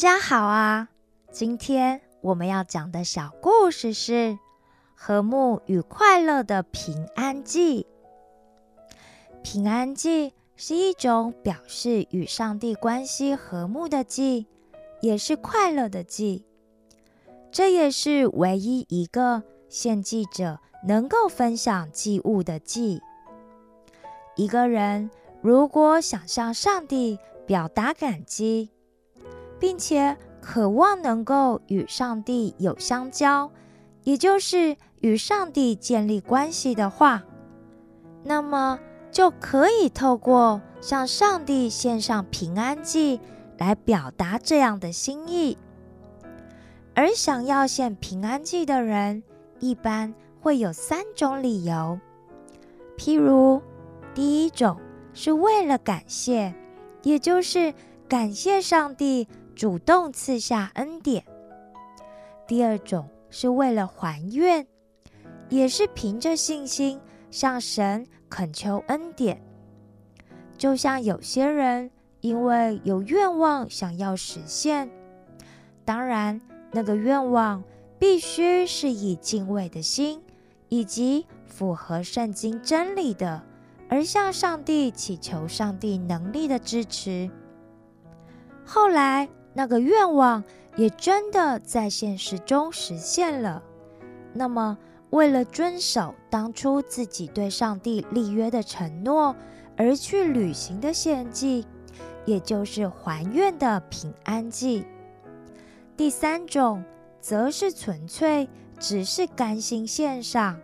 大家好啊！今天我们要讲的小故事是《和睦与快乐的平安祭》。平安祭是一种表示与上帝关系和睦的祭，也是快乐的祭。这也是唯一一个献祭者能够分享祭物的祭。一个人如果想向上帝表达感激，并且渴望能够与上帝有相交，也就是与上帝建立关系的话，那么就可以透过向上帝献上平安祭来表达这样的心意。而想要献平安祭的人，一般会有三种理由，譬如。第一种是为了感谢，也就是感谢上帝主动赐下恩典；第二种是为了还愿，也是凭着信心向神恳求恩典。就像有些人因为有愿望想要实现，当然那个愿望必须是以敬畏的心以及符合圣经真理的。而向上帝祈求上帝能力的支持。后来，那个愿望也真的在现实中实现了。那么，为了遵守当初自己对上帝立约的承诺而去履行的献祭，也就是还愿的平安祭。第三种，则是纯粹只是甘心献上，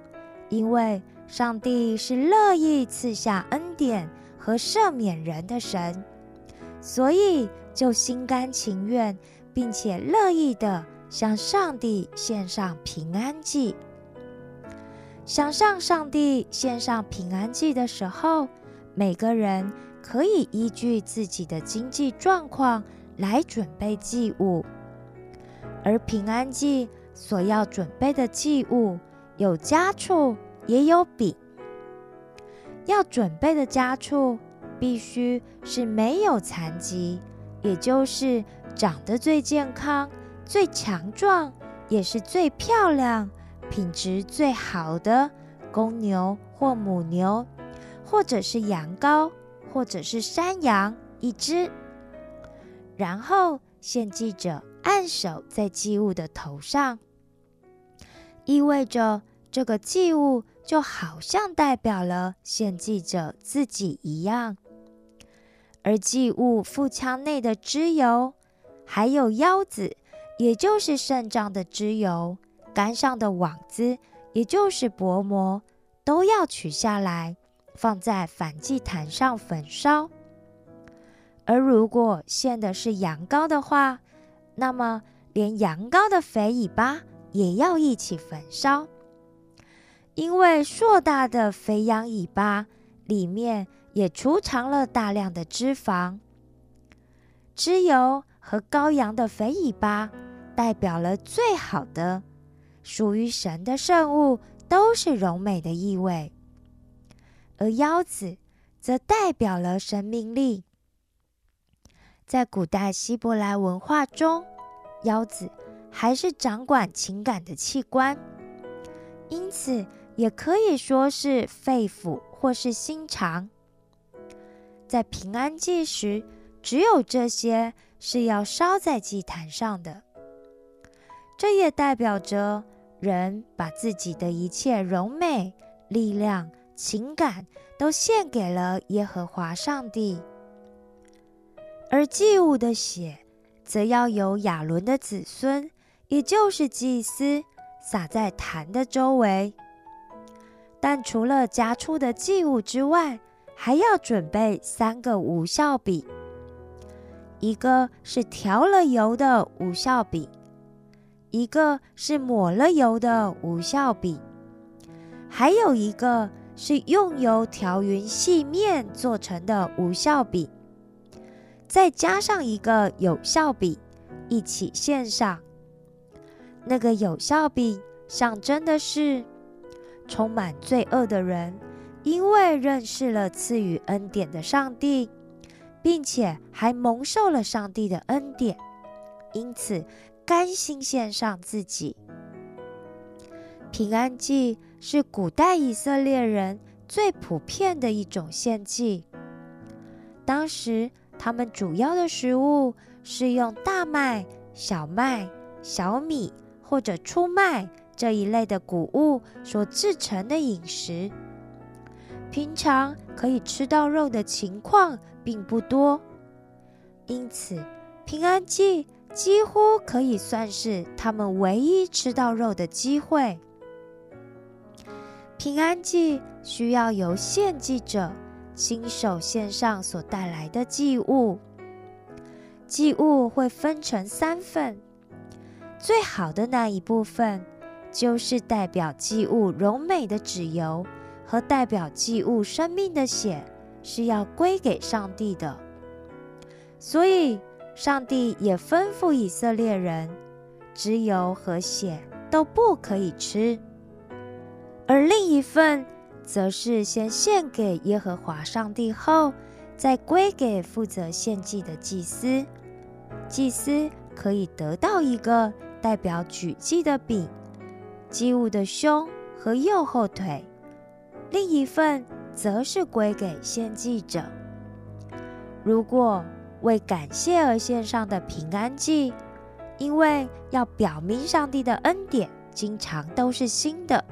因为。上帝是乐意赐下恩典和赦免人的神，所以就心甘情愿，并且乐意的向上帝献上平安祭。想向上帝献上平安祭的时候，每个人可以依据自己的经济状况来准备祭物，而平安祭所要准备的祭物有家畜。也有饼，要准备的家畜必须是没有残疾，也就是长得最健康、最强壮，也是最漂亮、品质最好的公牛或母牛，或者是羊羔，或者是山羊一只。然后献祭者按手在祭物的头上，意味着这个祭物。就好像代表了献祭者自己一样，而祭物腹腔内的脂油，还有腰子，也就是肾脏的脂油，肝上的网子，也就是薄膜，都要取下来，放在反祭坛上焚烧。而如果献的是羊羔的话，那么连羊羔的肥尾巴也要一起焚烧。因为硕大的肥羊尾巴里面也储藏了大量的脂肪，脂油和羔羊的肥尾巴代表了最好的属于神的圣物，都是柔美的意味；而腰子则代表了生命力。在古代希伯来文化中，腰子还是掌管情感的器官，因此。也可以说是肺腑或是心肠。在平安祭时，只有这些是要烧在祭坛上的。这也代表着人把自己的一切荣美、力量、情感都献给了耶和华上帝。而祭物的血，则要由亚伦的子孙，也就是祭司，撒在坛的周围。但除了夹出的祭物之外，还要准备三个无效笔，一个是调了油的无效笔，一个是抹了油的无效笔，还有一个是用油调匀细面做成的无效笔，再加上一个有效笔，一起献上。那个有效笔象征的是。充满罪恶的人，因为认识了赐予恩典的上帝，并且还蒙受了上帝的恩典，因此甘心献上自己。平安祭是古代以色列人最普遍的一种献祭。当时他们主要的食物是用大麦、小麦、小米或者粗麦这一类的谷物所制成的饮食。平常可以吃到肉的情况并不多，因此平安祭几乎可以算是他们唯一吃到肉的机会。平安祭需要由献祭者亲手献上所带来的祭物，祭物会分成三份，最好的那一部分就是代表祭物柔美的脂油。和代表祭物生命的血是要归给上帝的，所以上帝也吩咐以色列人，脂油和血都不可以吃。而另一份则是先献给耶和华上帝后，再归给负责献祭的祭司。祭司可以得到一个代表举祭的饼，祭物的胸和右后腿。另一份则是归给献祭者。如果为感谢而献上的平安祭，因为要表明上帝的恩典，经常都是新的，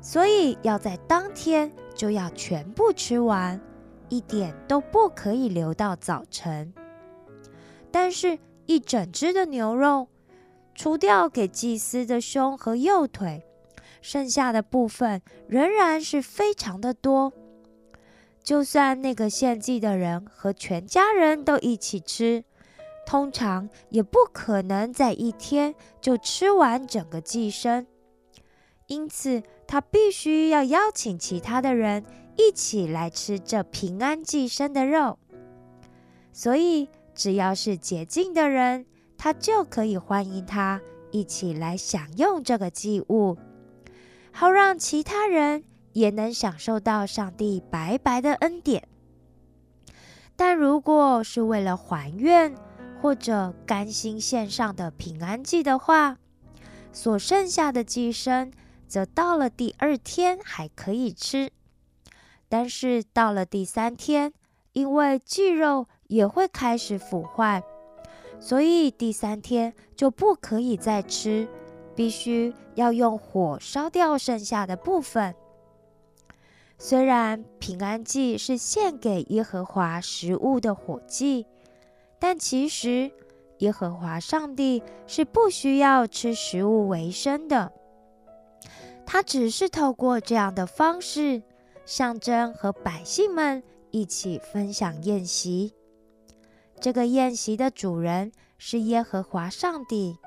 所以要在当天就要全部吃完，一点都不可以留到早晨。但是，一整只的牛肉，除掉给祭司的胸和右腿。剩下的部分仍然是非常的多，就算那个献祭的人和全家人都一起吃，通常也不可能在一天就吃完整个祭牲。因此，他必须要邀请其他的人一起来吃这平安祭牲的肉。所以，只要是洁净的人，他就可以欢迎他一起来享用这个祭物。好让其他人也能享受到上帝白白的恩典。但如果是为了还愿或者甘心献上的平安祭的话，所剩下的祭牲则到了第二天还可以吃。但是到了第三天，因为祭肉也会开始腐坏，所以第三天就不可以再吃。必须要用火烧掉剩下的部分。虽然平安祭是献给耶和华食物的火祭，但其实耶和华上帝是不需要吃食物为生的。他只是透过这样的方式，象征和百姓们一起分享宴席。这个宴席的主人是耶和华上帝。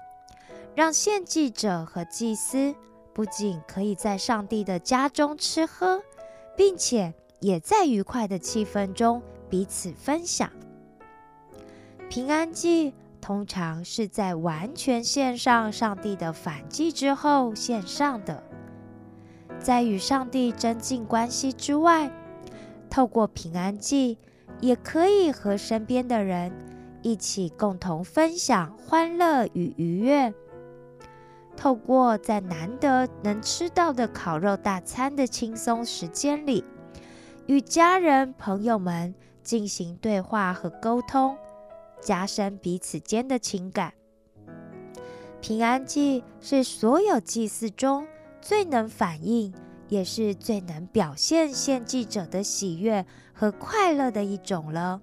让献祭者和祭司不仅可以在上帝的家中吃喝，并且也在愉快的气氛中彼此分享。平安祭通常是在完全献上上帝的反祭之后献上的。在与上帝增进关系之外，透过平安祭，也可以和身边的人一起共同分享欢乐与愉悦。透过在难得能吃到的烤肉大餐的轻松时间里，与家人朋友们进行对话和沟通，加深彼此间的情感。平安祭是所有祭祀中最能反映，也是最能表现献祭者的喜悦和快乐的一种了。